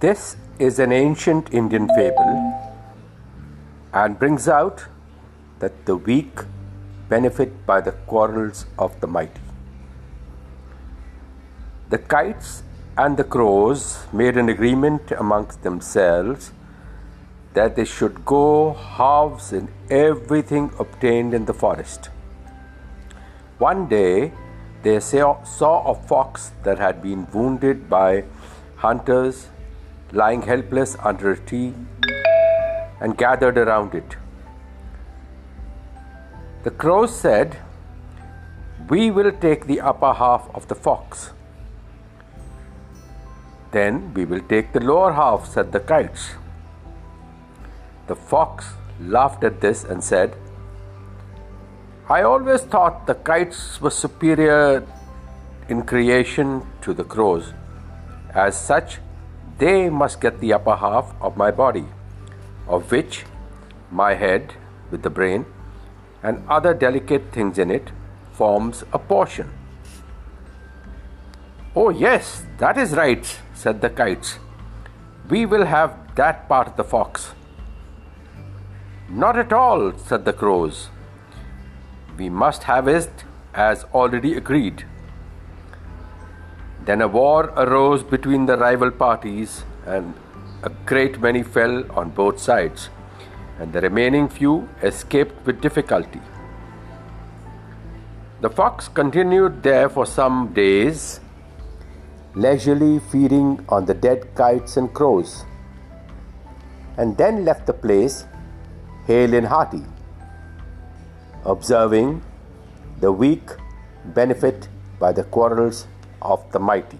This is an ancient Indian fable and brings out that the weak benefit by the quarrels of the mighty. The kites and the crows made an agreement amongst themselves that they should go halves in everything obtained in the forest. One day they saw a fox that had been wounded by hunters lying helpless under a tree and gathered around it. The crows said, We will take the upper half of the fox. Then we will take the lower half, said the kites. The fox laughed at this and said, I always thought the kites were superior in creation to the crows. As such, they must get the upper half of my body, of which my head, with the brain, and other delicate things in it, forms a portion. Oh, yes, that is right, said the kites. We will have that part of the fox. Not at all, said the crows. We must have it as already agreed. Then a war arose between the rival parties, and a great many fell on both sides, and the remaining few escaped with difficulty. The fox continued there for some days leisurely feeding on the dead kites and crows, and then left the place hale and hearty, observing the weak benefit by the quarrels of the mighty.